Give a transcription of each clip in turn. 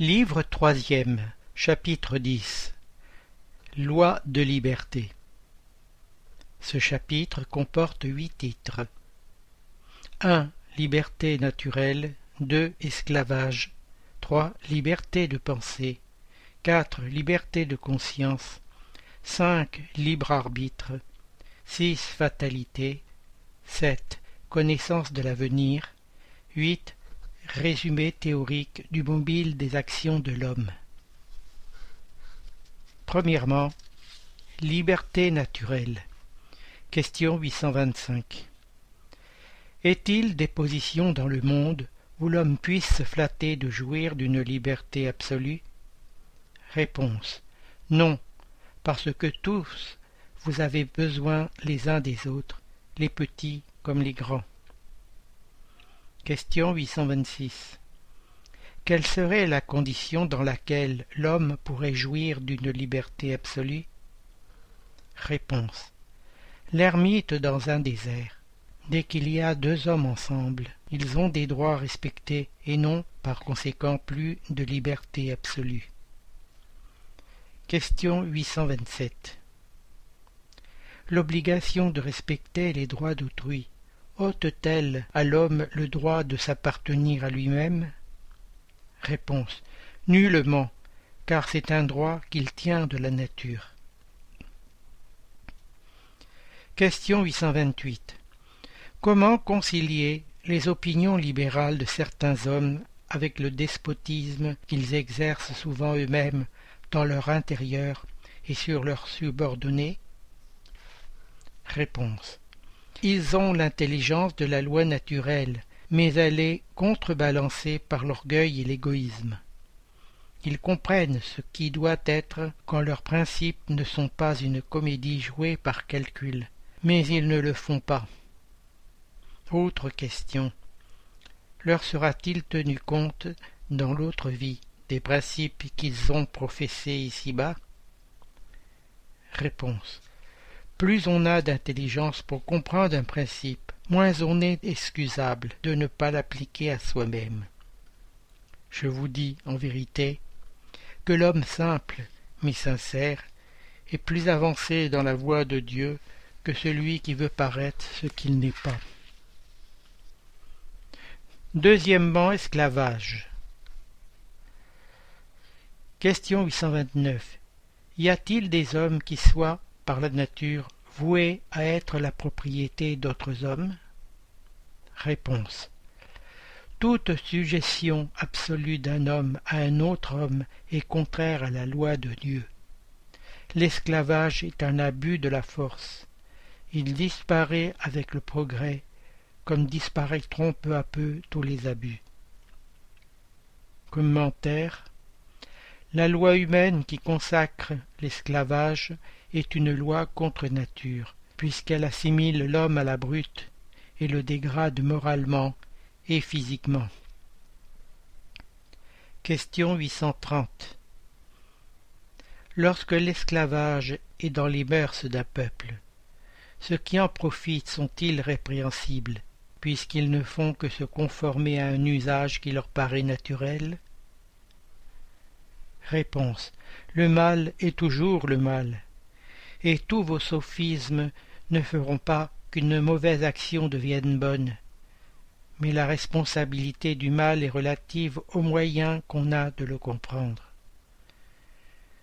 Livre troisième, chapitre X Loi de liberté Ce chapitre comporte huit titres. 1. Liberté naturelle 2. Esclavage 3. Liberté de pensée 4. Liberté de conscience 5. Libre arbitre 6. Fatalité 7. Connaissance de l'avenir 8. Résumé théorique du mobile des actions de l'homme. Premièrement, liberté naturelle. Question 825. Est-il des positions dans le monde où l'homme puisse se flatter de jouir d'une liberté absolue? Réponse. Non, parce que tous vous avez besoin les uns des autres, les petits comme les grands. Question 826. Quelle serait la condition dans laquelle l'homme pourrait jouir d'une liberté absolue? Réponse. L'ermite dans un désert. Dès qu'il y a deux hommes ensemble, ils ont des droits respectés et non, par conséquent, plus de liberté absolue. Question 827. L'obligation de respecter les droits d'autrui ôte-t-elle à l'homme le droit de s'appartenir à lui-même? Réponse. Nullement, car c'est un droit qu'il tient de la nature. Question 828. Comment concilier les opinions libérales de certains hommes avec le despotisme qu'ils exercent souvent eux-mêmes dans leur intérieur et sur leurs subordonnés? Réponse. Ils ont l'intelligence de la loi naturelle, mais elle est contrebalancée par l'orgueil et l'égoïsme. Ils comprennent ce qui doit être quand leurs principes ne sont pas une comédie jouée par calcul, mais ils ne le font pas. Autre question. Leur sera-t-il tenu compte, dans l'autre vie, des principes qu'ils ont professés ici-bas? Réponse. Plus on a d'intelligence pour comprendre un principe, moins on est excusable de ne pas l'appliquer à soi-même. Je vous dis, en vérité, que l'homme simple, mais sincère, est plus avancé dans la voie de Dieu que celui qui veut paraître ce qu'il n'est pas. Deuxièmement, esclavage. Question 829. Y a-t-il des hommes qui soient par la nature voué à être la propriété d'autres hommes? Réponse. Toute suggestion absolue d'un homme à un autre homme est contraire à la loi de Dieu. L'esclavage est un abus de la force. Il disparaît avec le progrès, comme disparaîtront peu à peu tous les abus. Commentaire La loi humaine qui consacre l'esclavage est une loi contre nature, puisqu'elle assimile l'homme à la brute et le dégrade moralement et physiquement. Question 830 Lorsque l'esclavage est dans les mœurs d'un peuple, ceux qui en profitent sont-ils répréhensibles, puisqu'ils ne font que se conformer à un usage qui leur paraît naturel? Réponse. Le mal est toujours le mal, et tous vos sophismes ne feront pas qu'une mauvaise action devienne bonne. Mais la responsabilité du mal est relative aux moyens qu'on a de le comprendre.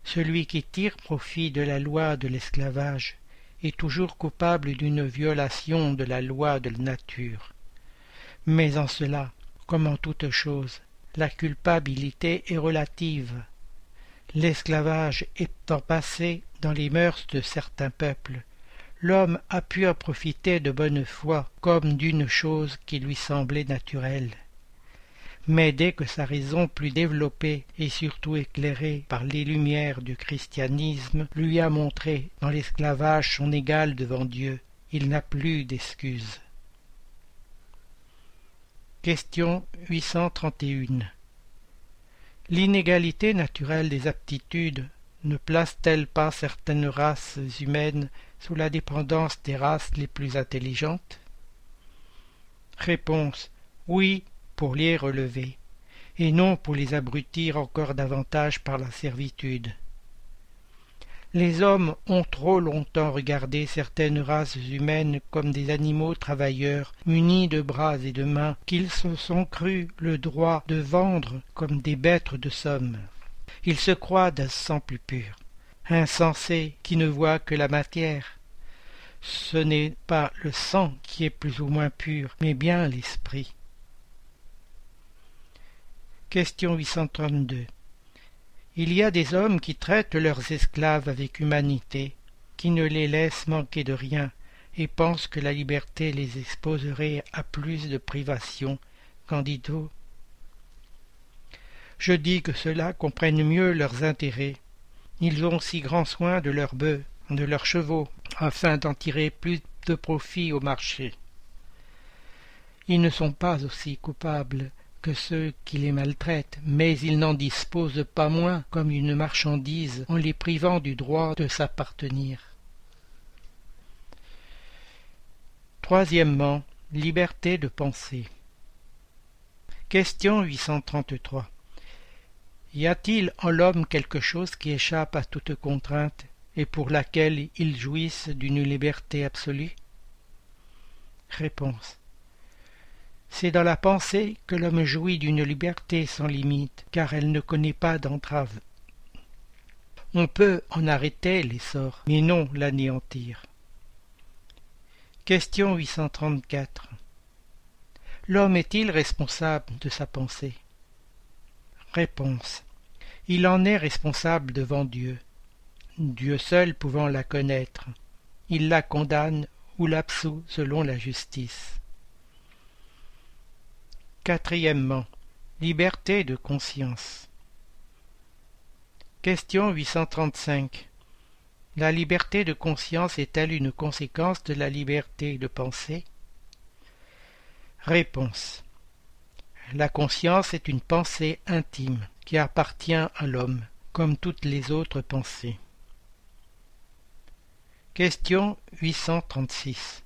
Celui qui tire profit de la loi de l'esclavage est toujours coupable d'une violation de la loi de la nature. Mais en cela, comme en toute chose, la culpabilité est relative. L'esclavage étant passé dans les mœurs de certains peuples, l'homme a pu en profiter de bonne foi comme d'une chose qui lui semblait naturelle. Mais dès que sa raison plus développée et surtout éclairée par les lumières du christianisme lui a montré dans l'esclavage son égal devant Dieu, il n'a plus d'excuse. Question 831 L'inégalité naturelle des aptitudes ne place-t-elle pas certaines races humaines sous la dépendance des races les plus intelligentes? Réponse Oui, pour les relever. et non pour les abrutir encore davantage par la servitude. Les hommes ont trop longtemps regardé certaines races humaines comme des animaux travailleurs munis de bras et de mains qu'ils se sont crus le droit de vendre comme des bêtes de somme. Ils se croient d'un sang plus pur. Insensés qui ne voient que la matière. Ce n'est pas le sang qui est plus ou moins pur, mais bien l'esprit. Question 832 il y a des hommes qui traitent leurs esclaves avec humanité, qui ne les laissent manquer de rien, et pensent que la liberté les exposerait à plus de privations. Candido. Je dis que ceux-là comprennent mieux leurs intérêts. Ils ont si grand soin de leurs bœufs, de leurs chevaux, afin d'en tirer plus de profit au marché. Ils ne sont pas aussi coupables que ceux qui les maltraitent, mais ils n'en disposent pas moins comme une marchandise en les privant du droit de s'appartenir. Troisièmement, liberté de penser. Question 833. Y a-t-il en l'homme quelque chose qui échappe à toute contrainte et pour laquelle il jouisse d'une liberté absolue? Réponse. C'est dans la pensée que l'homme jouit d'une liberté sans limite, car elle ne connaît pas d'entrave. On peut en arrêter l'essor, mais non l'anéantir. Question 834. L'homme est-il responsable de sa pensée? Il en est responsable devant Dieu, Dieu seul pouvant la connaître. Il la condamne ou l'absout selon la justice. Quatrièmement, liberté de conscience. Question 835. La liberté de conscience est-elle une conséquence de la liberté de penser Réponse. La conscience est une pensée intime qui appartient à l'homme, comme toutes les autres pensées. Question 836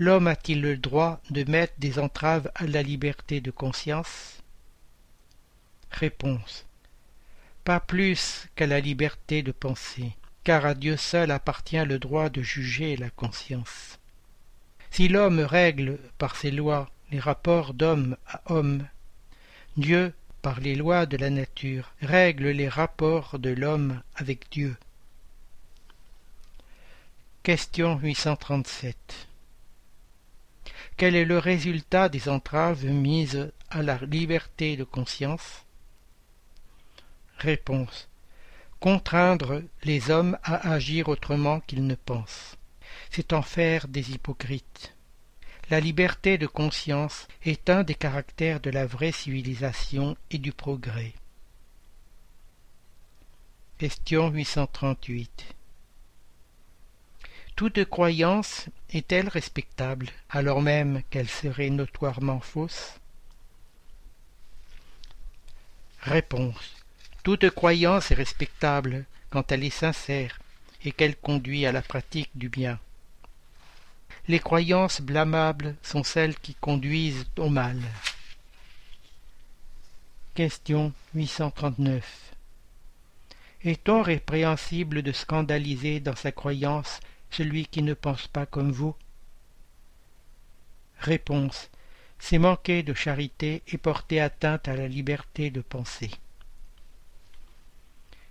l'homme a-t-il le droit de mettre des entraves à la liberté de conscience? Réponse. Pas plus qu'à la liberté de penser, car à Dieu seul appartient le droit de juger la conscience. Si l'homme règle par ses lois les rapports d'homme à homme, Dieu, par les lois de la nature, règle les rapports de l'homme avec Dieu. Question 837 quel est le résultat des entraves mises à la liberté de conscience? Réponse. Contraindre les hommes à agir autrement qu'ils ne pensent. C'est en faire des hypocrites. La liberté de conscience est un des caractères de la vraie civilisation et du progrès. Question 838 toute croyance est-elle respectable, alors même qu'elle serait notoirement fausse? Réponse. Toute croyance est respectable quand elle est sincère et qu'elle conduit à la pratique du bien. Les croyances blâmables sont celles qui conduisent au mal. Question 839. Est-on répréhensible de scandaliser dans sa croyance celui qui ne pense pas comme vous? Réponse. C'est manquer de charité et porter atteinte à la liberté de penser.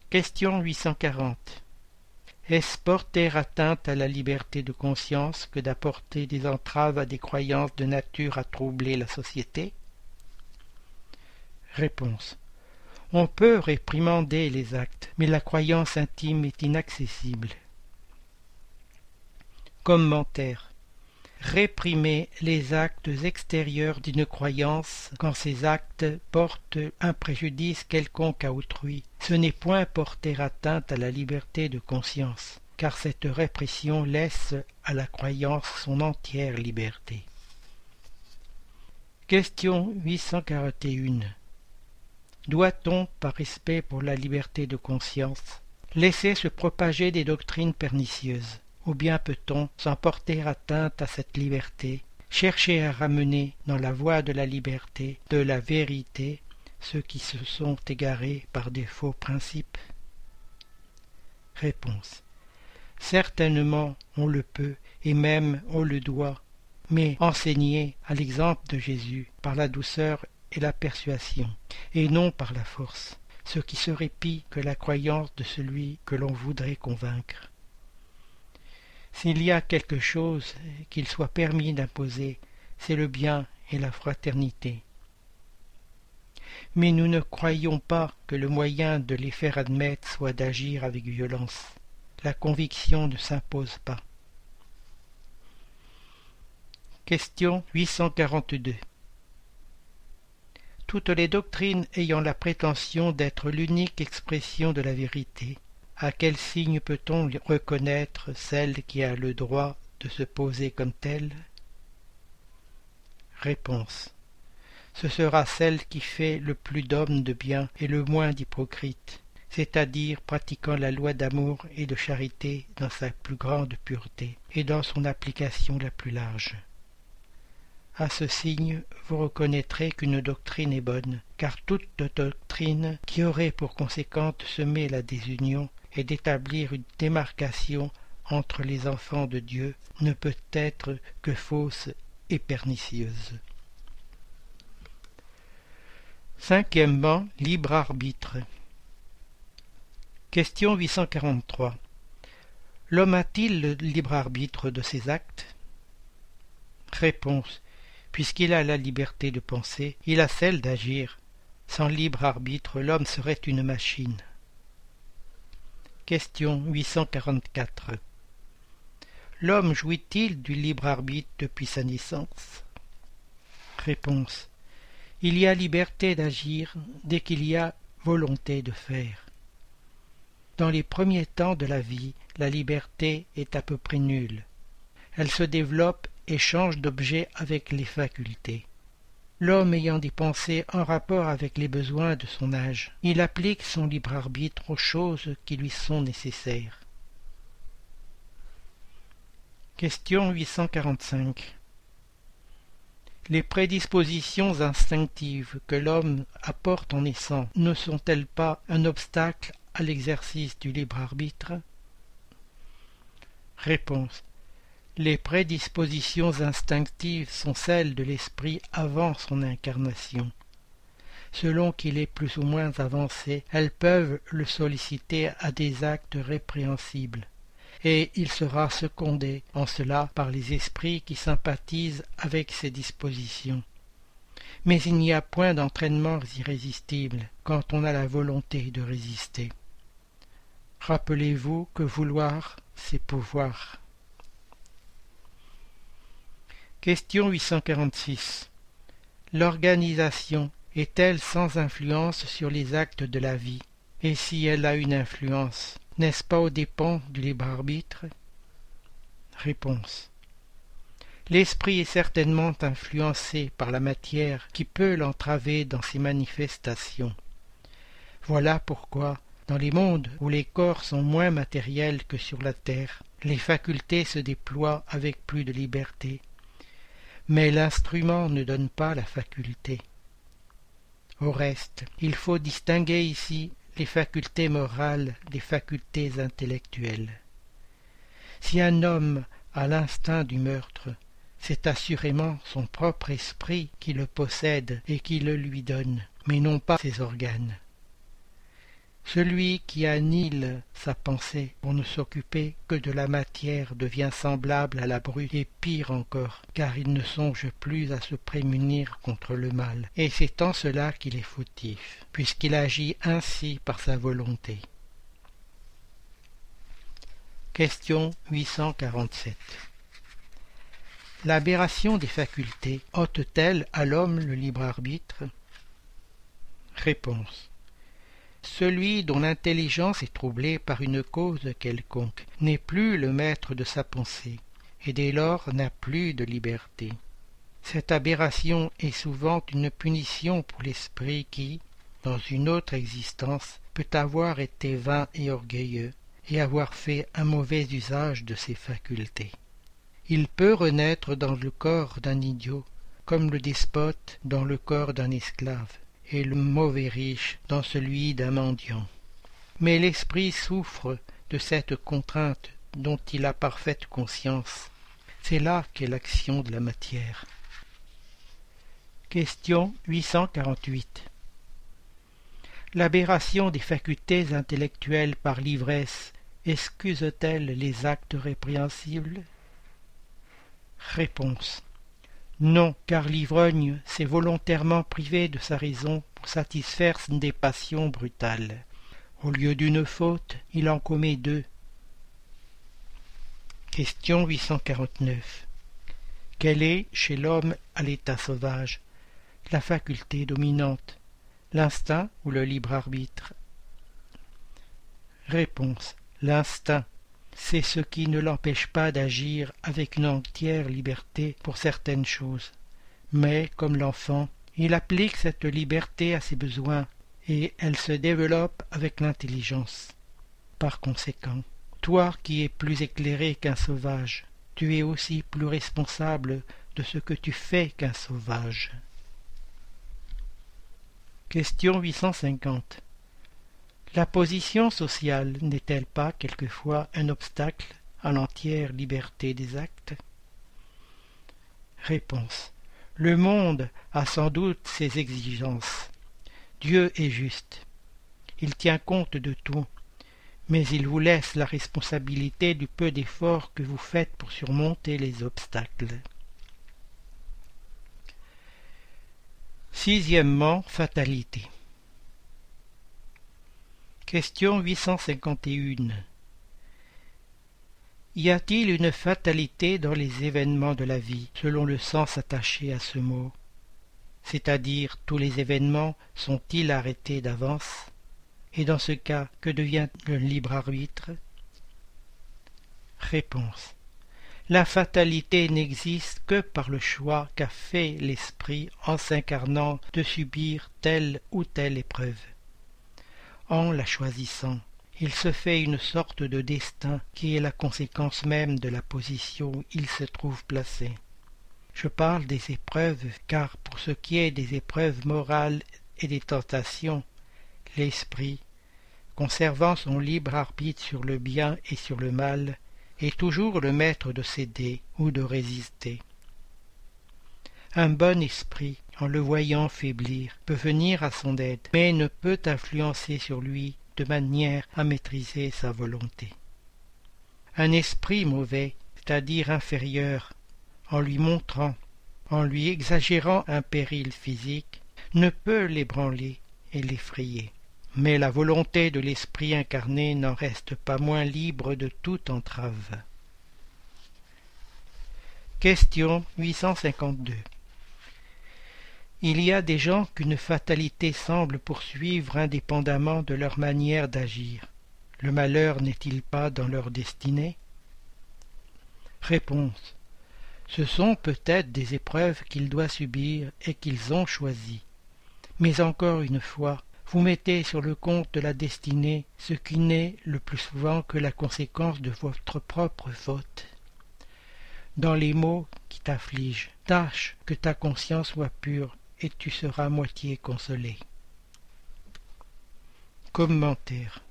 Question 840. Est-ce porter atteinte à la liberté de conscience que d'apporter des entraves à des croyances de nature à troubler la société? Réponse. On peut réprimander les actes, mais la croyance intime est inaccessible. Commentaire. Réprimer les actes extérieurs d'une croyance quand ces actes portent un préjudice quelconque à autrui, ce n'est point porter atteinte à la liberté de conscience, car cette répression laisse à la croyance son entière liberté. Question 841 Doit-on, par respect pour la liberté de conscience, laisser se propager des doctrines pernicieuses? Ou bien peut-on, sans porter atteinte à cette liberté, chercher à ramener dans la voie de la liberté, de la vérité, ceux qui se sont égarés par des faux principes? Réponse. Certainement on le peut, et même on le doit, mais enseigner à l'exemple de Jésus par la douceur et la persuasion, et non par la force, ce qui serait pis que la croyance de celui que l'on voudrait convaincre. S'il y a quelque chose qu'il soit permis d'imposer, c'est le bien et la fraternité. Mais nous ne croyons pas que le moyen de les faire admettre soit d'agir avec violence. La conviction ne s'impose pas. Question 842 Toutes les doctrines ayant la prétention d'être l'unique expression de la vérité, à quel signe peut-on reconnaître celle qui a le droit de se poser comme telle? Réponse. Ce sera celle qui fait le plus d'hommes de bien et le moins d'hypocrites, c'est-à-dire pratiquant la loi d'amour et de charité dans sa plus grande pureté et dans son application la plus large. À ce signe, vous reconnaîtrez qu'une doctrine est bonne, car toute doctrine qui aurait pour conséquent de semer la désunion et d'établir une démarcation entre les enfants de Dieu ne peut être que fausse et pernicieuse. Cinquièmement, libre arbitre. Question 843. L'homme a-t-il le libre arbitre de ses actes? Réponse. Puisqu'il a la liberté de penser, il a celle d'agir. Sans libre arbitre, l'homme serait une machine. Question 844. L'homme jouit-il du libre arbitre depuis sa naissance? Réponse. Il y a liberté d'agir dès qu'il y a volonté de faire. Dans les premiers temps de la vie, la liberté est à peu près nulle. Elle se développe et change d'objet avec les facultés. L'homme ayant des pensées en rapport avec les besoins de son âge, il applique son libre arbitre aux choses qui lui sont nécessaires. Question 845 les prédispositions instinctives que l'homme apporte en naissant ne sont-elles pas un obstacle à l'exercice du libre arbitre? Réponse. Les prédispositions instinctives sont celles de l'esprit avant son incarnation. Selon qu'il est plus ou moins avancé, elles peuvent le solliciter à des actes répréhensibles et il sera secondé en cela par les esprits qui sympathisent avec ses dispositions. Mais il n'y a point d'entraînements irrésistibles quand on a la volonté de résister. Rappelez-vous que vouloir, c'est pouvoir. Question 846. L'organisation est-elle sans influence sur les actes de la vie? Et si elle a une influence, n'est-ce pas au dépens du libre arbitre? Réponse. L'esprit est certainement influencé par la matière qui peut l'entraver dans ses manifestations. Voilà pourquoi, dans les mondes où les corps sont moins matériels que sur la terre, les facultés se déploient avec plus de liberté. Mais l'instrument ne donne pas la faculté. Au reste, il faut distinguer ici les facultés morales des facultés intellectuelles. Si un homme a l'instinct du meurtre, c'est assurément son propre esprit qui le possède et qui le lui donne, mais non pas ses organes. Celui qui annihile sa pensée pour ne s'occuper que de la matière devient semblable à la brute et pire encore, car il ne songe plus à se prémunir contre le mal, et c'est en cela qu'il est fautif, puisqu'il agit ainsi par sa volonté. Question 847 L'aberration des facultés ôte-t-elle à l'homme le libre arbitre? Réponse celui dont l'intelligence est troublée par une cause quelconque n'est plus le maître de sa pensée, et dès lors n'a plus de liberté. Cette aberration est souvent une punition pour l'esprit qui, dans une autre existence, peut avoir été vain et orgueilleux, et avoir fait un mauvais usage de ses facultés. Il peut renaître dans le corps d'un idiot, comme le despote dans le corps d'un esclave, et le mauvais riche dans celui d'un mendiant. Mais l'esprit souffre de cette contrainte dont il a parfaite conscience. C'est là qu'est l'action de la matière. Question 848 L'aberration des facultés intellectuelles par l'ivresse excuse-t-elle les actes répréhensibles? Réponse non, car l'ivrogne s'est volontairement privé de sa raison pour satisfaire des passions brutales. Au lieu d'une faute, il en commet deux. Question 849. Quelle est, chez l'homme à l'état sauvage, la faculté dominante, l'instinct ou le libre arbitre? Réponse. L'instinct c'est ce qui ne l'empêche pas d'agir avec une entière liberté pour certaines choses. Mais, comme l'enfant, il applique cette liberté à ses besoins, et elle se développe avec l'intelligence. Par conséquent, toi qui es plus éclairé qu'un sauvage, tu es aussi plus responsable de ce que tu fais qu'un sauvage. Question 850 la position sociale n'est-elle pas quelquefois un obstacle à l'entière liberté des actes? Réponse. Le monde a sans doute ses exigences. Dieu est juste. Il tient compte de tout, mais il vous laisse la responsabilité du peu d'efforts que vous faites pour surmonter les obstacles. Sixièmement, fatalité. Question 851 Y a-t-il une fatalité dans les événements de la vie, selon le sens attaché à ce mot? C'est-à-dire tous les événements sont-ils arrêtés d'avance? Et dans ce cas, que devient le libre arbitre? Réponse. La fatalité n'existe que par le choix qu'a fait l'esprit en s'incarnant de subir telle ou telle épreuve en la choisissant. Il se fait une sorte de destin qui est la conséquence même de la position où il se trouve placé. Je parle des épreuves, car pour ce qui est des épreuves morales et des tentations, l'esprit, conservant son libre arbitre sur le bien et sur le mal, est toujours le maître de céder ou de résister. Un bon esprit, en le voyant faiblir, peut venir à son aide, mais ne peut influencer sur lui de manière à maîtriser sa volonté. Un esprit mauvais, c'est-à-dire inférieur, en lui montrant, en lui exagérant un péril physique, ne peut l'ébranler et l'effrayer. Mais la volonté de l'esprit incarné n'en reste pas moins libre de toute entrave. Question 852 il y a des gens qu'une fatalité semble poursuivre indépendamment de leur manière d'agir. Le malheur n'est-il pas dans leur destinée? Réponse. Ce sont peut-être des épreuves qu'ils doivent subir et qu'ils ont choisies. Mais encore une fois, vous mettez sur le compte de la destinée ce qui n'est le plus souvent que la conséquence de votre propre faute. Dans les mots qui t'affligent, tâche que ta conscience soit pure et tu seras moitié consolé. Commentaire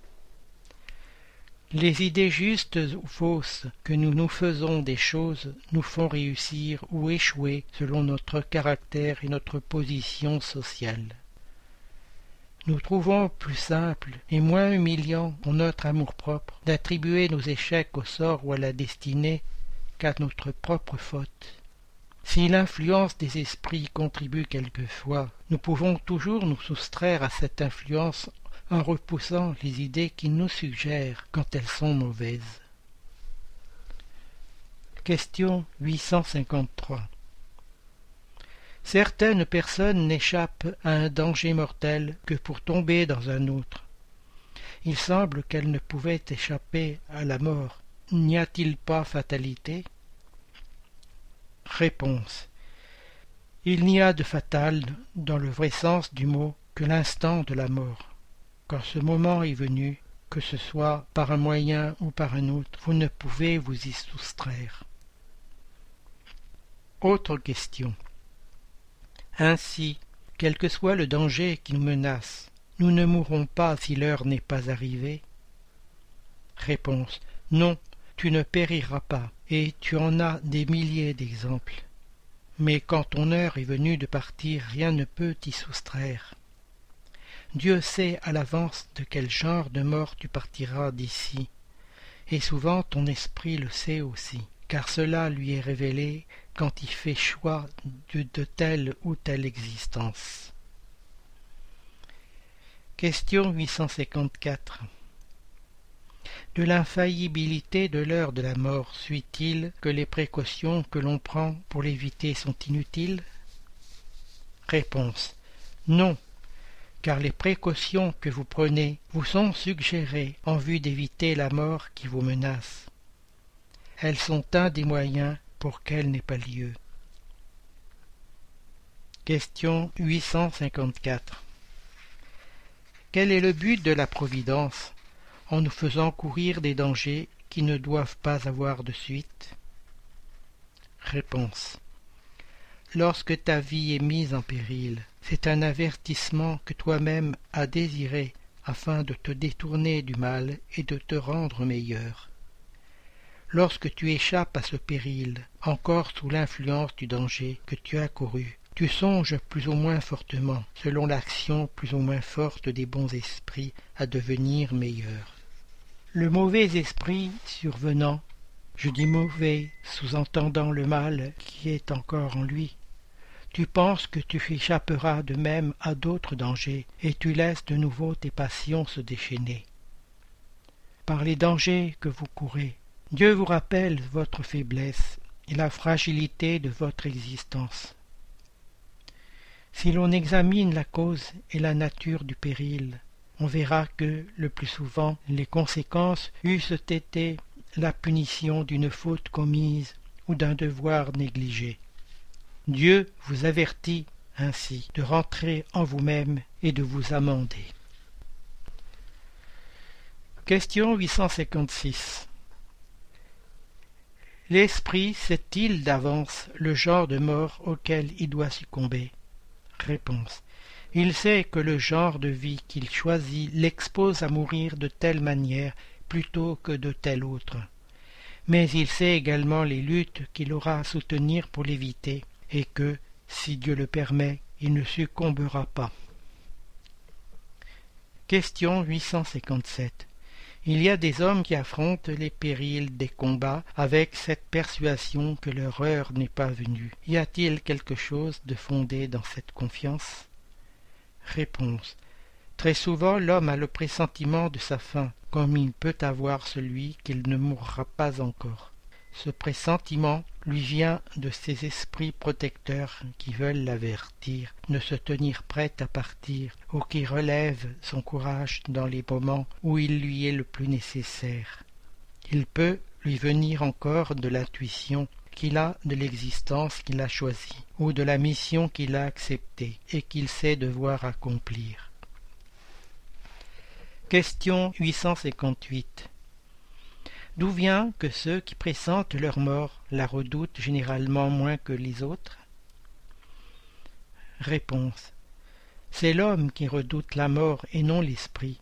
Les idées justes ou fausses que nous nous faisons des choses nous font réussir ou échouer selon notre caractère et notre position sociale. Nous trouvons plus simple et moins humiliant pour notre amour-propre d'attribuer nos échecs au sort ou à la destinée qu'à notre propre faute. Si l'influence des esprits contribue quelquefois, nous pouvons toujours nous soustraire à cette influence en repoussant les idées qui nous suggèrent quand elles sont mauvaises. Question 853 Certaines personnes n'échappent à un danger mortel que pour tomber dans un autre. Il semble qu'elles ne pouvaient échapper à la mort. N'y a-t-il pas fatalité? Réponse. Il n'y a de fatal, dans le vrai sens du mot, que l'instant de la mort. Quand ce moment est venu, que ce soit par un moyen ou par un autre, vous ne pouvez vous y soustraire. Autre question. Ainsi, quel que soit le danger qui nous menace, nous ne mourrons pas si l'heure n'est pas arrivée? Réponse. Non, tu ne périras pas, et tu en as des milliers d'exemples. Mais quand ton heure est venue de partir, rien ne peut t'y soustraire. Dieu sait à l'avance de quel genre de mort tu partiras d'ici, et souvent ton esprit le sait aussi, car cela lui est révélé quand il fait choix de, telle ou telle existence. Question 854 De l'infaillibilité de l'heure de la mort suit-il que les précautions que l'on prend pour l'éviter sont inutiles? Réponse Non, car les précautions que vous prenez vous sont suggérées en vue d'éviter la mort qui vous menace. Elles sont un des moyens pour qu'elle n'ait pas lieu. Question 854 Quel est le but de la Providence? En nous faisant courir des dangers qui ne doivent pas avoir de suite Réponse Lorsque ta vie est mise en péril, c'est un avertissement que toi-même as désiré afin de te détourner du mal et de te rendre meilleur. Lorsque tu échappes à ce péril, encore sous l'influence du danger que tu as couru, tu songes plus ou moins fortement, selon l'action plus ou moins forte des bons esprits, à devenir meilleur. Le mauvais esprit survenant, je dis mauvais, sous-entendant le mal qui est encore en lui, tu penses que tu échapperas de même à d'autres dangers, et tu laisses de nouveau tes passions se déchaîner. Par les dangers que vous courez, Dieu vous rappelle votre faiblesse et la fragilité de votre existence. Si l'on examine la cause et la nature du péril, on verra que, le plus souvent, les conséquences eussent été la punition d'une faute commise ou d'un devoir négligé. Dieu vous avertit ainsi de rentrer en vous-même et de vous amender. Question 856 L'esprit sait-il d'avance le genre de mort auquel il doit succomber? Réponse. Il sait que le genre de vie qu'il choisit l'expose à mourir de telle manière plutôt que de telle autre. Mais il sait également les luttes qu'il aura à soutenir pour l'éviter, et que, si Dieu le permet, il ne succombera pas. Question 857. Il y a des hommes qui affrontent les périls des combats avec cette persuasion que leur heure n'est pas venue. Y a-t-il quelque chose de fondé dans cette confiance? Réponse. Très souvent l'homme a le pressentiment de sa fin, comme il peut avoir celui qu'il ne mourra pas encore. Ce pressentiment lui vient de ces esprits protecteurs qui veulent l'avertir, de se tenir prêt à partir, ou qui relèvent son courage dans les moments où il lui est le plus nécessaire. Il peut lui venir encore de l'intuition qu'il a de l'existence qu'il a choisie, ou de la mission qu'il a acceptée et qu'il sait devoir accomplir. Question 858 D'où vient que ceux qui pressentent leur mort la redoutent généralement moins que les autres? Réponse. C'est l'homme qui redoute la mort et non l'esprit.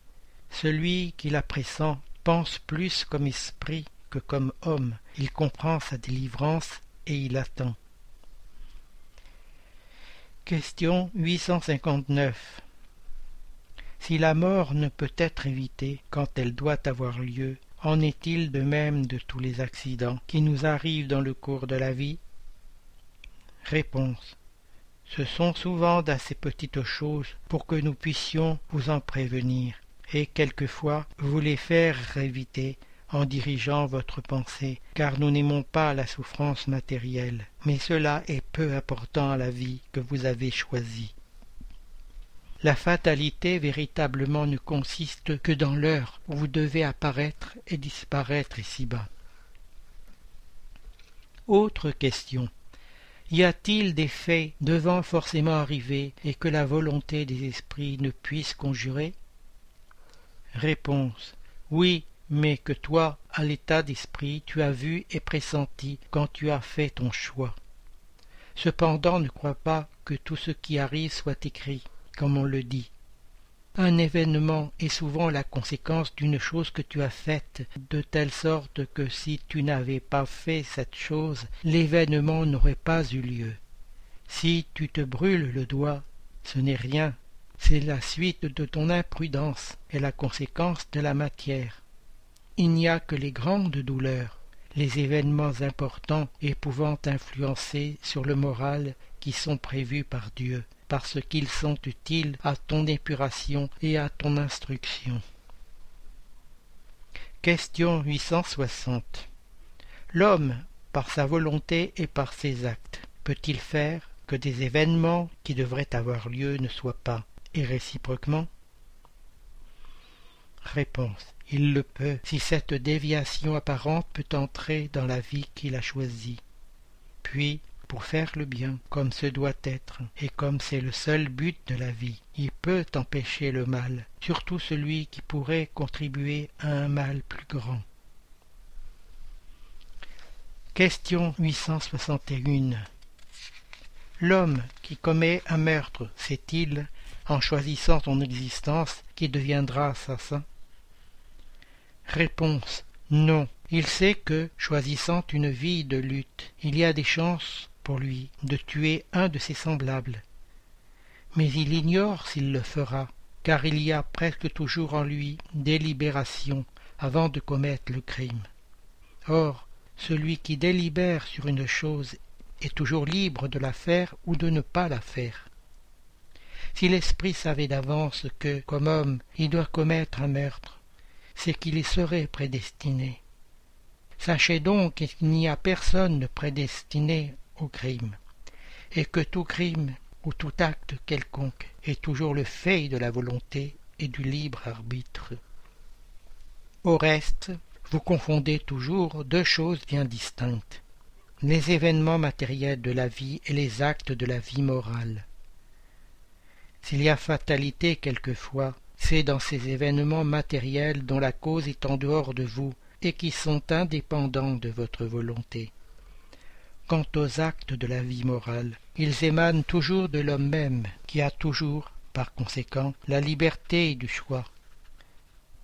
Celui qui la pressent pense plus comme esprit que comme homme. Il comprend sa délivrance et il attend. Question 859 Si la mort ne peut être évitée quand elle doit avoir lieu, en est-il de même de tous les accidents qui nous arrivent dans le cours de la vie? Réponse. Ce sont souvent d'assez petites choses pour que nous puissions vous en prévenir, et quelquefois vous les faire éviter en dirigeant votre pensée, car nous n'aimons pas la souffrance matérielle, mais cela est peu important à la vie que vous avez choisie. La fatalité véritablement ne consiste que dans l'heure où vous devez apparaître et disparaître ici-bas. Autre question. Y a-t-il des faits devant forcément arriver et que la volonté des esprits ne puisse conjurer? Réponse. Oui, mais que toi, à l'état d'esprit, tu as vu et pressenti quand tu as fait ton choix. Cependant ne crois pas que tout ce qui arrive soit écrit, comme on le dit. Un événement est souvent la conséquence d'une chose que tu as faite, de telle sorte que si tu n'avais pas fait cette chose, l'événement n'aurait pas eu lieu. Si tu te brûles le doigt, ce n'est rien, c'est la suite de ton imprudence et la conséquence de la matière. Il n'y a que les grandes douleurs, les événements importants et pouvant influencer sur le moral qui sont prévus par Dieu parce qu'ils sont utiles à ton épuration et à ton instruction. Question 860 L'homme, par sa volonté et par ses actes, peut-il faire que des événements qui devraient avoir lieu ne soient pas, et réciproquement Il le peut, si cette déviation apparente peut entrer dans la vie qu'il a choisie. Puis, pour faire le bien comme ce doit être, et comme c'est le seul but de la vie. Il peut empêcher le mal, surtout celui qui pourrait contribuer à un mal plus grand. Question 861 L'homme qui commet un meurtre sait-il, en choisissant son existence, qui deviendra assassin? Réponse Non. Il sait que, choisissant une vie de lutte, il y a des chances pour lui de tuer un de ses semblables. Mais il ignore s'il le fera, car il y a presque toujours en lui délibération avant de commettre le crime. Or, celui qui délibère sur une chose est toujours libre de la faire ou de ne pas la faire. Si l'esprit savait d'avance que, comme homme, il doit commettre un meurtre, c'est qu'il y serait prédestiné. Sachez donc qu'il n'y a personne de prédestiné au crime, et que tout crime ou tout acte quelconque est toujours le fait de la volonté et du libre arbitre. Au reste, vous confondez toujours deux choses bien distinctes les événements matériels de la vie et les actes de la vie morale. S'il y a fatalité quelquefois, c'est dans ces événements matériels dont la cause est en dehors de vous et qui sont indépendants de votre volonté. Quant aux actes de la vie morale, ils émanent toujours de l'homme même, qui a toujours, par conséquent, la liberté du choix.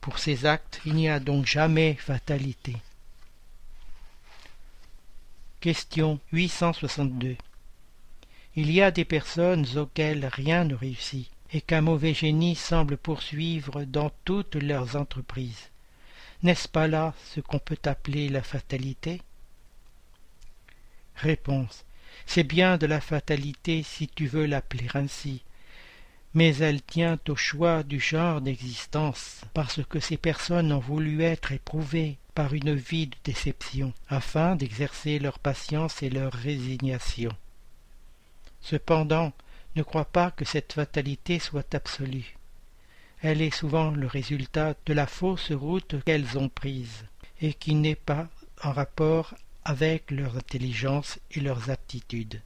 Pour ces actes, il n'y a donc jamais fatalité. Question 862 Il y a des personnes auxquelles rien ne réussit, et qu'un mauvais génie semble poursuivre dans toutes leurs entreprises. N'est-ce pas là ce qu'on peut appeler la fatalité? Réponse. C'est bien de la fatalité si tu veux l'appeler ainsi, mais elle tient au choix du genre d'existence, parce que ces personnes ont voulu être éprouvées par une vie de déception, afin d'exercer leur patience et leur résignation. Cependant, ne crois pas que cette fatalité soit absolue. Elle est souvent le résultat de la fausse route qu'elles ont prise, et qui n'est pas en rapport avec leur intelligence et leurs aptitudes.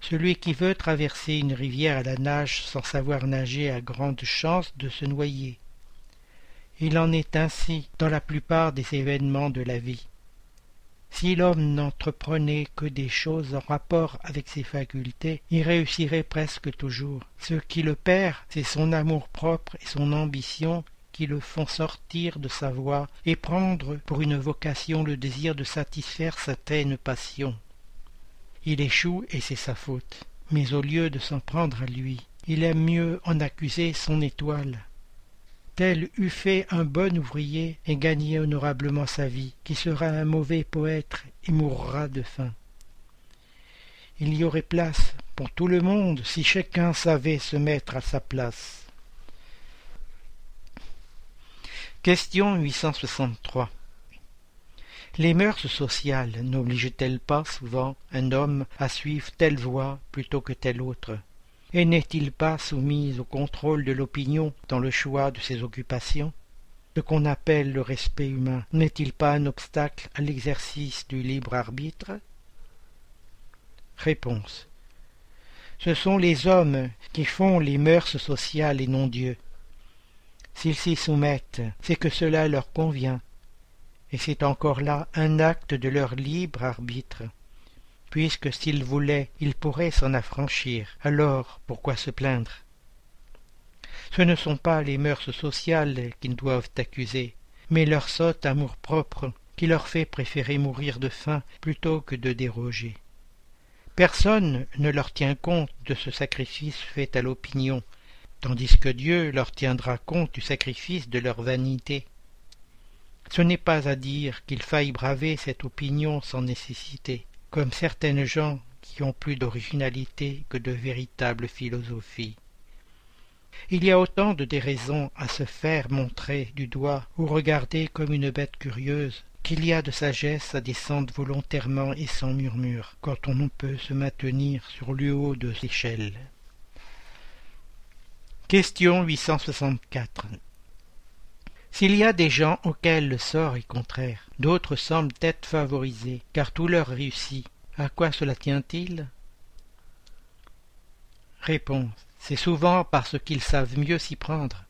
Celui qui veut traverser une rivière à la nage sans savoir nager a grande chance de se noyer. Il en est ainsi dans la plupart des événements de la vie. Si l'homme n'entreprenait que des choses en rapport avec ses facultés, il réussirait presque toujours. Ce qui le perd, c'est son amour-propre et son ambition qui le font sortir de sa voie et prendre pour une vocation le désir de satisfaire certaines passions. Il échoue et c'est sa faute. Mais au lieu de s'en prendre à lui, il aime mieux en accuser son étoile. Tel eût fait un bon ouvrier et gagné honorablement sa vie, qui sera un mauvais poète et mourra de faim. Il y aurait place pour tout le monde si chacun savait se mettre à sa place. Question 863 Les mœurs sociales n'obligent-elles pas souvent un homme à suivre telle voie plutôt que telle autre? Et n'est-il pas soumis au contrôle de l'opinion dans le choix de ses occupations? Ce qu'on appelle le respect humain n'est-il pas un obstacle à l'exercice du libre arbitre? Réponse Ce sont les hommes qui font les mœurs sociales et non Dieu. S'ils s'y soumettent, c'est que cela leur convient, et c'est encore là un acte de leur libre arbitre. Puisque s'il voulait, il pourrait s'en affranchir. Alors, pourquoi se plaindre? Ce ne sont pas les mœurs sociales qu'ils doivent accuser, mais leur sotte amour-propre qui leur fait préférer mourir de faim plutôt que de déroger. Personne ne leur tient compte de ce sacrifice fait à l'opinion, tandis que Dieu leur tiendra compte du sacrifice de leur vanité. Ce n'est pas à dire qu'il faille braver cette opinion sans nécessité, comme certaines gens qui ont plus d'originalité que de véritable philosophie. Il y a autant de déraisons à se faire montrer du doigt ou regarder comme une bête curieuse qu'il y a de sagesse à descendre volontairement et sans murmure quand on ne peut se maintenir sur le haut de l'échelle. Question 864 S'il y a des gens auxquels le sort est contraire, d'autres semblent être favorisés, car tout leur réussit, à quoi cela tient-il? Réponse C'est souvent parce qu'ils savent mieux s'y prendre,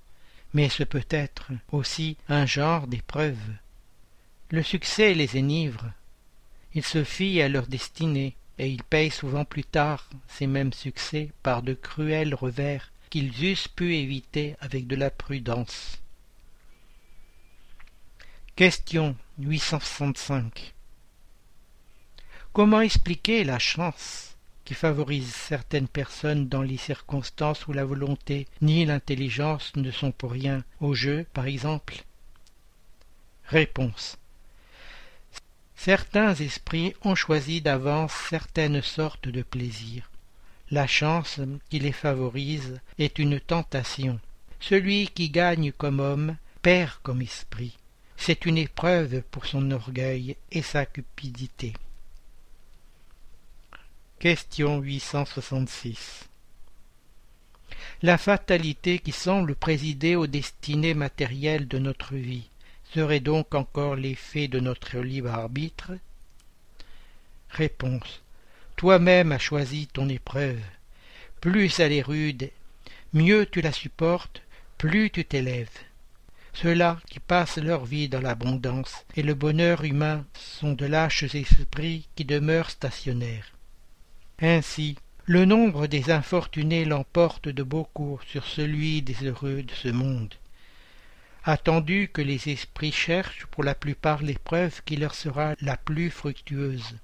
mais ce peut être aussi un genre d'épreuve. Le succès les enivre. Ils se fient à leur destinée, et ils payent souvent plus tard ces mêmes succès par de cruels revers qu'ils eussent pu éviter avec de la prudence. Question 865 Comment expliquer la chance qui favorise certaines personnes dans les circonstances où la volonté ni l'intelligence ne sont pour rien au jeu, par exemple? Réponse Certains esprits ont choisi d'avance certaines sortes de plaisirs. La chance qui les favorise est une tentation. Celui qui gagne comme homme perd comme esprit. C'est une épreuve pour son orgueil et sa cupidité. Question 866 La fatalité qui semble présider aux destinées matérielles de notre vie serait donc encore l'effet de notre libre arbitre? Réponse. Toi-même as choisi ton épreuve. Plus elle est rude, mieux tu la supportes, plus tu t'élèves. Ceux-là qui passent leur vie dans l'abondance et le bonheur humain sont de lâches esprits qui demeurent stationnaires. Ainsi, le nombre des infortunés l'emporte de beaucoup sur celui des heureux de ce monde attendu que les esprits cherchent pour la plupart l'épreuve qui leur sera la plus fructueuse.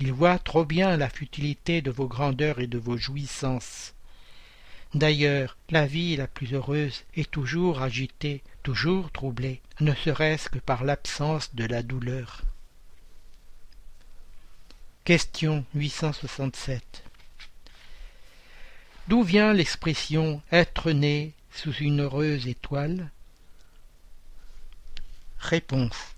Ils voient trop bien la futilité de vos grandeurs et de vos jouissances. D'ailleurs, la vie la plus heureuse est toujours agitée, toujours troublée, ne serait-ce que par l'absence de la douleur. Question 867 D'où vient l'expression être né sous une heureuse étoile Réponse.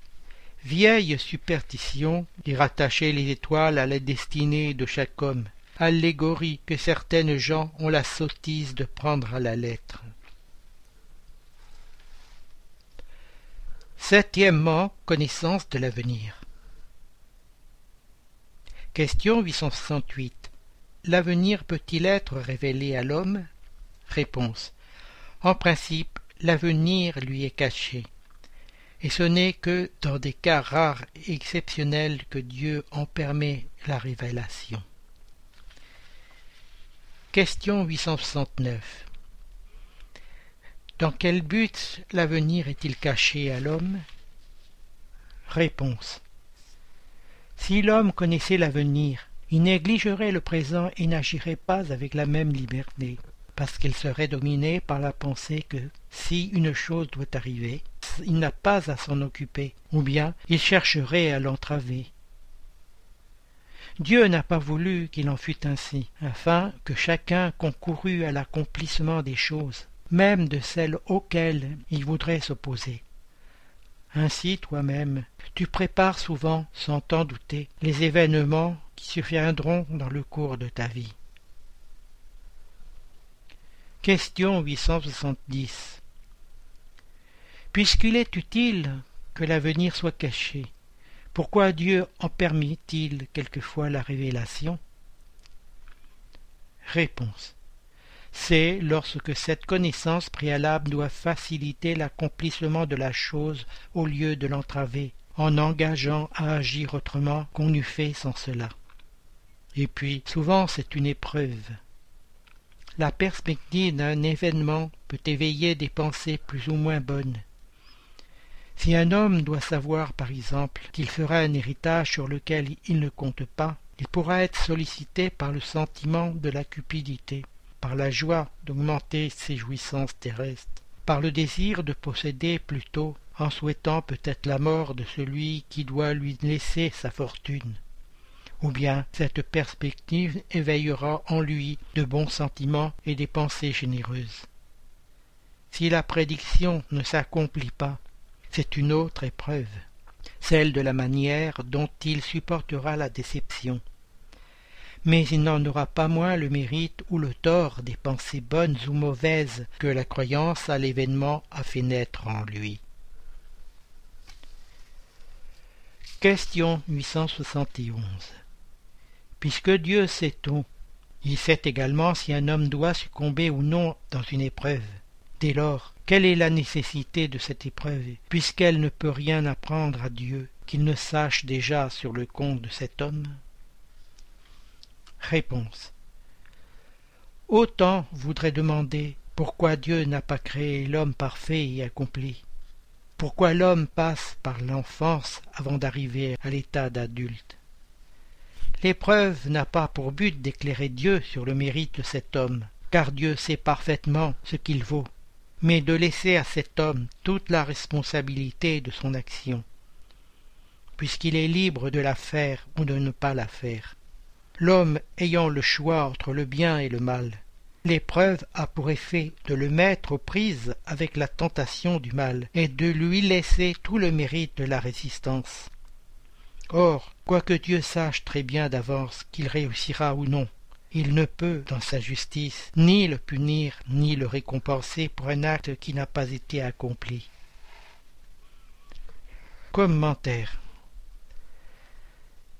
Vieille superstition qui rattachait les étoiles à la destinée de chaque homme, allégorie que certaines gens ont la sottise de prendre à la lettre. Septièmement, connaissance de l'avenir. Question 868. L'avenir peut-il être révélé à l'homme? Réponse. En principe, l'avenir lui est caché et ce n'est que dans des cas rares et exceptionnels que Dieu en permet la révélation. Question 869 Dans quel but l'avenir est-il caché à l'homme? Réponse. Si l'homme connaissait l'avenir, il négligerait le présent et n'agirait pas avec la même liberté parce qu'il serait dominé par la pensée que si une chose doit arriver, il n'a pas à s'en occuper, ou bien il chercherait à l'entraver. Dieu n'a pas voulu qu'il en fût ainsi, afin que chacun concourût à l'accomplissement des choses, même de celles auxquelles il voudrait s'opposer. Ainsi toi-même, tu prépares souvent, sans t'en douter, les événements qui surviendront dans le cours de ta vie. Question 870 Puisqu'il est utile que l'avenir soit caché, pourquoi Dieu en permet-il quelquefois la révélation? Réponse. C'est lorsque cette connaissance préalable doit faciliter l'accomplissement de la chose au lieu de l'entraver, en engageant à agir autrement qu'on eût fait sans cela. Et puis, souvent, c'est une épreuve. La perspective d'un événement peut éveiller des pensées plus ou moins bonnes. Si un homme doit savoir, par exemple, qu'il fera un héritage sur lequel il ne compte pas, il pourra être sollicité par le sentiment de la cupidité, par la joie d'augmenter ses jouissances terrestres, par le désir de posséder plutôt, en souhaitant peut-être la mort de celui qui doit lui laisser sa fortune. Ou bien cette perspective éveillera en lui de bons sentiments et des pensées généreuses. Si la prédiction ne s'accomplit pas, c'est une autre épreuve, celle de la manière dont il supportera la déception. Mais il n'en aura pas moins le mérite ou le tort des pensées bonnes ou mauvaises que la croyance à l'événement a fait naître en lui. Question 871 Puisque Dieu sait tout, il sait également si un homme doit succomber ou non dans une épreuve. Dès lors, quelle est la nécessité de cette épreuve, puisqu'elle ne peut rien apprendre à Dieu qu'il ne sache déjà sur le compte de cet homme? Réponse. Autant voudrait demander pourquoi Dieu n'a pas créé l'homme parfait et accompli. Pourquoi l'homme passe par l'enfance avant d'arriver à l'état d'adulte? L'épreuve n'a pas pour but d'éclairer Dieu sur le mérite de cet homme, car Dieu sait parfaitement ce qu'il vaut mais de laisser à cet homme toute la responsabilité de son action, puisqu'il est libre de la faire ou de ne pas la faire. L'homme ayant le choix entre le bien et le mal, l'épreuve a pour effet de le mettre aux prises avec la tentation du mal et de lui laisser tout le mérite de la résistance. Or, quoique Dieu sache très bien d'avance qu'il réussira ou non, il ne peut, dans sa justice, ni le punir, ni le récompenser pour un acte qui n'a pas été accompli. Commentaire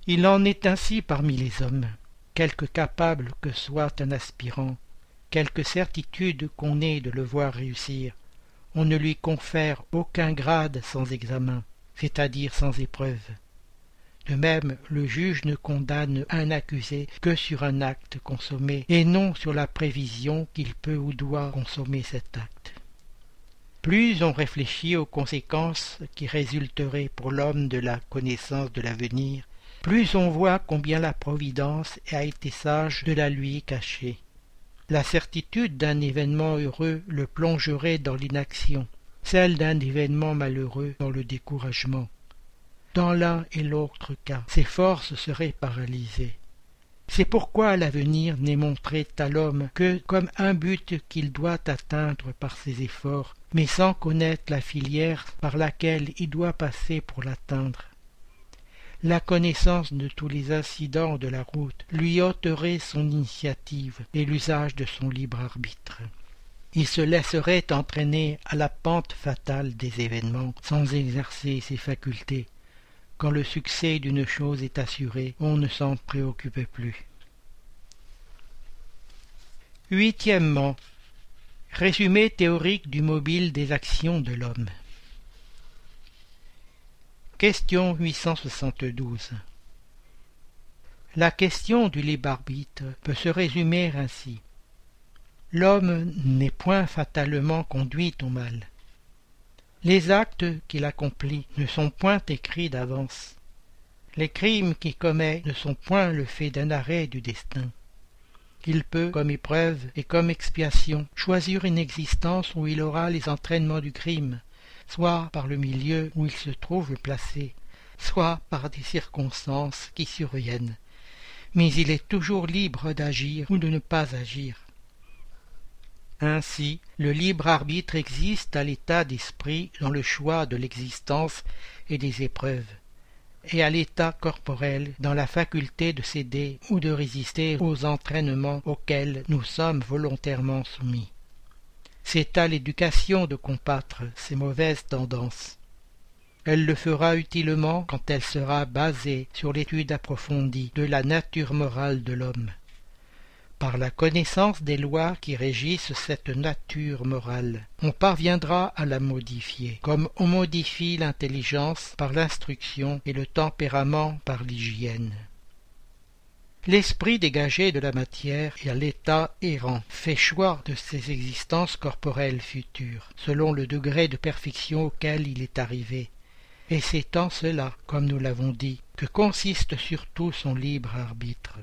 Il en est ainsi parmi les hommes, quelque capable que soit un aspirant, quelque certitude qu'on ait de le voir réussir, on ne lui confère aucun grade sans examen, c'est-à-dire sans épreuve. De même, le juge ne condamne un accusé que sur un acte consommé, et non sur la prévision qu'il peut ou doit consommer cet acte. Plus on réfléchit aux conséquences qui résulteraient pour l'homme de la connaissance de l'avenir, plus on voit combien la Providence a été sage de la lui cacher. La certitude d'un événement heureux le plongerait dans l'inaction, celle d'un événement malheureux dans le découragement. Dans l'un et l'autre cas, ses forces seraient paralysées. C'est pourquoi l'avenir n'est montré à l'homme que comme un but qu'il doit atteindre par ses efforts, mais sans connaître la filière par laquelle il doit passer pour l'atteindre. La connaissance de tous les incidents de la route lui ôterait son initiative et l'usage de son libre arbitre. Il se laisserait entraîner à la pente fatale des événements sans exercer ses facultés, quand le succès d'une chose est assuré, on ne s'en préoccupe plus. Huitièmement, résumé théorique du mobile des actions de l'homme. Question 872 La question du libre arbitre peut se résumer ainsi. L'homme n'est point fatalement conduit au mal. Les actes qu'il accomplit ne sont point écrits d'avance. Les crimes qu'il commet ne sont point le fait d'un arrêt du destin. Il peut, comme épreuve et comme expiation, choisir une existence où il aura les entraînements du crime, soit par le milieu où il se trouve placé, soit par des circonstances qui surviennent. Mais il est toujours libre d'agir ou de ne pas agir. Ainsi, le libre arbitre existe à l'état d'esprit dans le choix de l'existence et des épreuves, et à l'état corporel dans la faculté de céder ou de résister aux entraînements auxquels nous sommes volontairement soumis. C'est à l'éducation de combattre ces mauvaises tendances. Elle le fera utilement quand elle sera basée sur l'étude approfondie de la nature morale de l'homme par la connaissance des lois qui régissent cette nature morale. On parviendra à la modifier, comme on modifie l'intelligence par l'instruction et le tempérament par l'hygiène. L'esprit dégagé de la matière et à l'état errant fait choix de ses existences corporelles futures, selon le degré de perfection auquel il est arrivé. Et c'est en cela, comme nous l'avons dit, que consiste surtout son libre arbitre.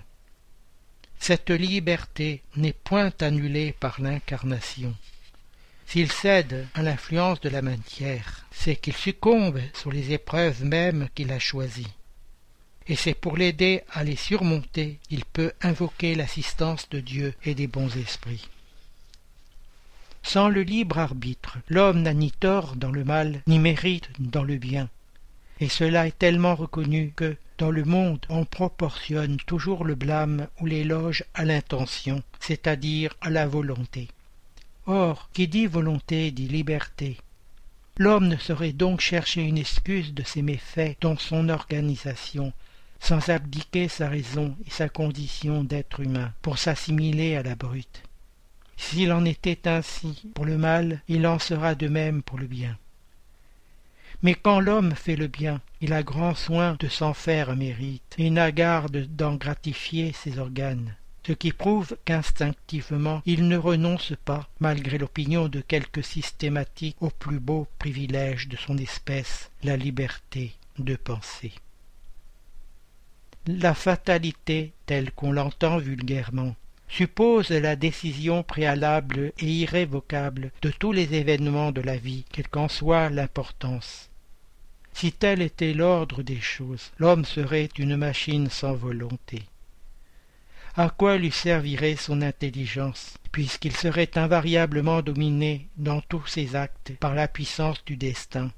Cette liberté n'est point annulée par l'incarnation. S'il cède à l'influence de la matière, c'est qu'il succombe sur les épreuves mêmes qu'il a choisies et c'est pour l'aider à les surmonter il peut invoquer l'assistance de Dieu et des bons esprits. Sans le libre arbitre, l'homme n'a ni tort dans le mal, ni mérite dans le bien. Et cela est tellement reconnu que, dans le monde, on proportionne toujours le blâme ou l'éloge à l'intention, c'est-à-dire à la volonté. Or, qui dit volonté dit liberté. L'homme ne saurait donc chercher une excuse de ses méfaits dans son organisation, sans abdiquer sa raison et sa condition d'être humain pour s'assimiler à la brute. S'il en était ainsi pour le mal, il en sera de même pour le bien. Mais quand l'homme fait le bien, il a grand soin de s'en faire mérite, et n'a garde d'en gratifier ses organes, ce qui prouve qu'instinctivement il ne renonce pas, malgré l'opinion de quelques systématiques, au plus beau privilège de son espèce, la liberté de penser. La fatalité, telle qu'on l'entend vulgairement, suppose la décision préalable et irrévocable de tous les événements de la vie, quelle qu'en soit l'importance. Si tel était l'ordre des choses, l'homme serait une machine sans volonté. À quoi lui servirait son intelligence, puisqu'il serait invariablement dominé dans tous ses actes par la puissance du destin?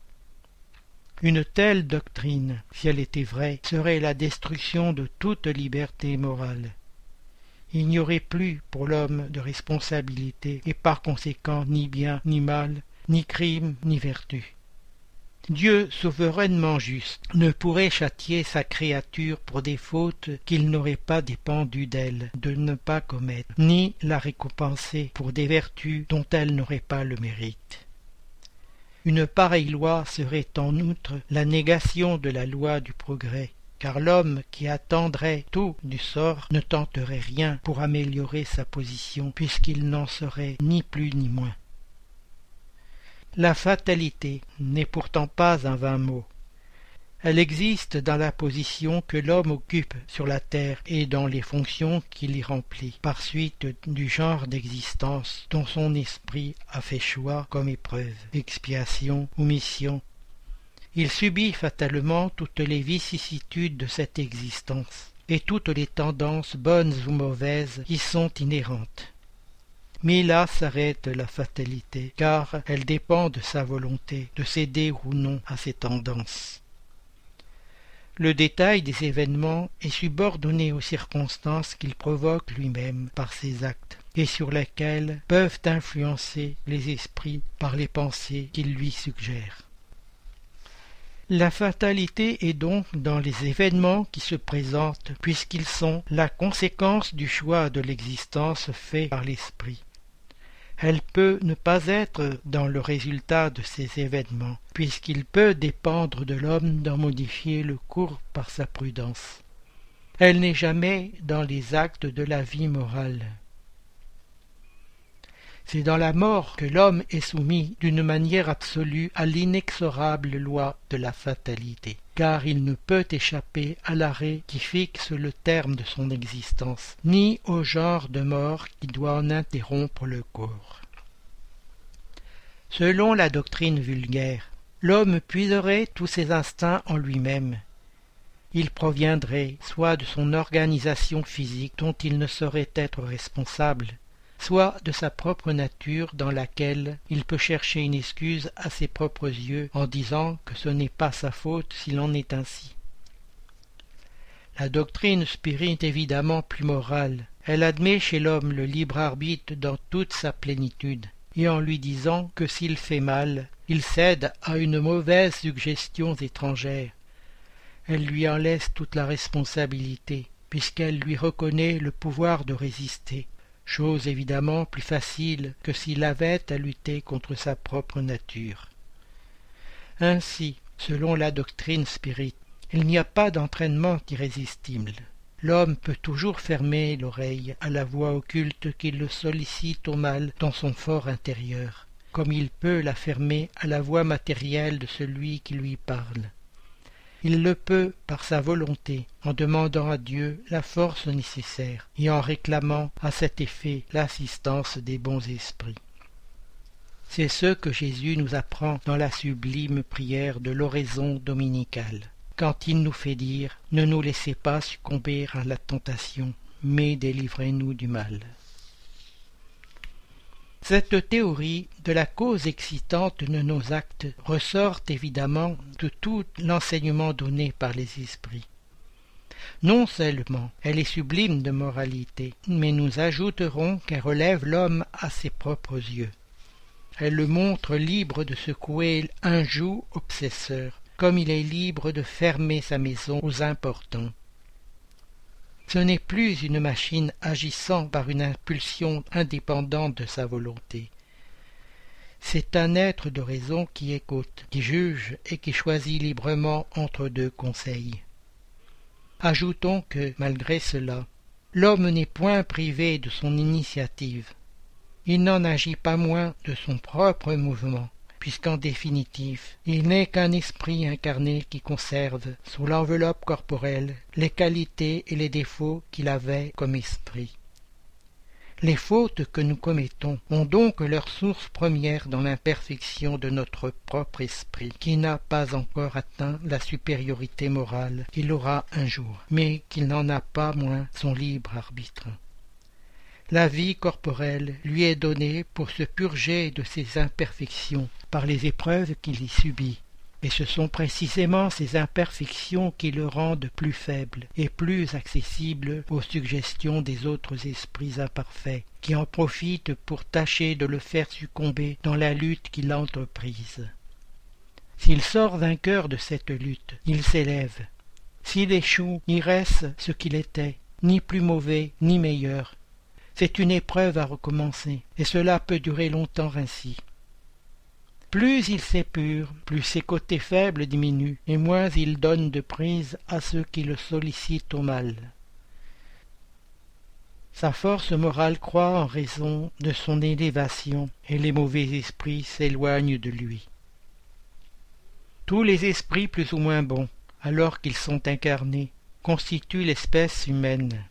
Une telle doctrine, si elle était vraie, serait la destruction de toute liberté morale. Il n'y aurait plus pour l'homme de responsabilité et par conséquent ni bien ni mal, ni crime ni vertu. Dieu souverainement juste ne pourrait châtier sa créature pour des fautes qu'il n'aurait pas dépendu d'elle de ne pas commettre, ni la récompenser pour des vertus dont elle n'aurait pas le mérite. Une pareille loi serait en outre la négation de la loi du progrès, car l'homme qui attendrait tout du sort ne tenterait rien pour améliorer sa position, puisqu'il n'en serait ni plus ni moins. La fatalité n'est pourtant pas un vain mot. Elle existe dans la position que l'homme occupe sur la terre et dans les fonctions qu'il y remplit, par suite du genre d'existence dont son esprit a fait choix comme épreuve, expiation ou mission. Il subit fatalement toutes les vicissitudes de cette existence et toutes les tendances bonnes ou mauvaises qui sont inhérentes. Mais là s'arrête la fatalité, car elle dépend de sa volonté de céder ou non à ces tendances. Le détail des événements est subordonné aux circonstances qu'il provoque lui-même par ses actes, et sur lesquelles peuvent influencer les esprits par les pensées qu'il lui suggère. La fatalité est donc dans les événements qui se présentent, puisqu'ils sont la conséquence du choix de l'existence fait par l'esprit elle peut ne pas être dans le résultat de ces événements, puisqu'il peut dépendre de l'homme d'en modifier le cours par sa prudence. Elle n'est jamais dans les actes de la vie morale. C'est dans la mort que l'homme est soumis d'une manière absolue à l'inexorable loi de la fatalité, car il ne peut échapper à l'arrêt qui fixe le terme de son existence, ni au genre de mort qui doit en interrompre le corps. Selon la doctrine vulgaire, l'homme puiserait tous ses instincts en lui-même, il proviendrait soit de son organisation physique dont il ne saurait être responsable, soit de sa propre nature dans laquelle il peut chercher une excuse à ses propres yeux en disant que ce n'est pas sa faute s'il en est ainsi. La doctrine spirite est évidemment plus morale. Elle admet chez l'homme le libre arbitre dans toute sa plénitude, et en lui disant que s'il fait mal, il cède à une mauvaise suggestion étrangère. Elle lui en laisse toute la responsabilité, puisqu'elle lui reconnaît le pouvoir de résister chose évidemment plus facile que s'il avait à lutter contre sa propre nature. Ainsi, selon la doctrine spirite, il n'y a pas d'entraînement irrésistible. l'homme peut toujours fermer l'oreille à la voix occulte qui le sollicite au mal dans son fort intérieur, comme il peut la fermer à la voix matérielle de celui qui lui parle. Il le peut par sa volonté, en demandant à Dieu la force nécessaire et en réclamant à cet effet l'assistance des bons esprits. C'est ce que Jésus nous apprend dans la sublime prière de l'oraison dominicale quand il nous fait dire Ne nous laissez pas succomber à la tentation, mais délivrez-nous du mal. Cette théorie de la cause excitante de nos actes ressort évidemment de tout l'enseignement donné par les esprits. Non seulement elle est sublime de moralité, mais nous ajouterons qu'elle relève l'homme à ses propres yeux. Elle le montre libre de secouer un joug obsesseur, comme il est libre de fermer sa maison aux importants. Ce n'est plus une machine agissant par une impulsion indépendante de sa volonté. C'est un être de raison qui écoute, qui juge et qui choisit librement entre deux conseils. Ajoutons que, malgré cela, l'homme n'est point privé de son initiative. Il n'en agit pas moins de son propre mouvement puisqu'en définitive il n'est qu'un esprit incarné qui conserve sous l'enveloppe corporelle les qualités et les défauts qu'il avait comme esprit. Les fautes que nous commettons ont donc leur source première dans l'imperfection de notre propre esprit, qui n'a pas encore atteint la supériorité morale qu'il aura un jour, mais qu'il n'en a pas moins son libre arbitre la vie corporelle lui est donnée pour se purger de ses imperfections par les épreuves qu'il y subit. Et ce sont précisément ces imperfections qui le rendent plus faible et plus accessible aux suggestions des autres esprits imparfaits, qui en profitent pour tâcher de le faire succomber dans la lutte qu'il entreprise. S'il sort vainqueur de cette lutte, il s'élève. S'il échoue, il reste ce qu'il était, ni plus mauvais ni meilleur, c'est une épreuve à recommencer, et cela peut durer longtemps ainsi. Plus il s'épure, plus ses côtés faibles diminuent, et moins il donne de prise à ceux qui le sollicitent au mal. Sa force morale croît en raison de son élévation, et les mauvais esprits s'éloignent de lui. Tous les esprits plus ou moins bons, alors qu'ils sont incarnés, constituent l'espèce humaine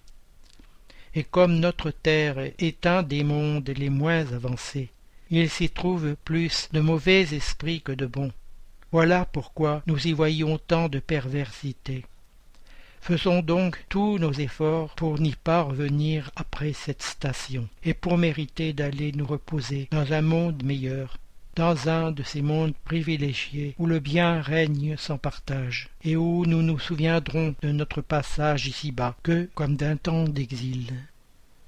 et comme notre terre est un des mondes les moins avancés, il s'y trouve plus de mauvais esprits que de bons. Voilà pourquoi nous y voyons tant de perversité. Faisons donc tous nos efforts pour n'y pas revenir après cette station, et pour mériter d'aller nous reposer dans un monde meilleur, dans un de ces mondes privilégiés où le bien règne sans partage, et où nous nous souviendrons de notre passage ici-bas que comme d'un temps d'exil.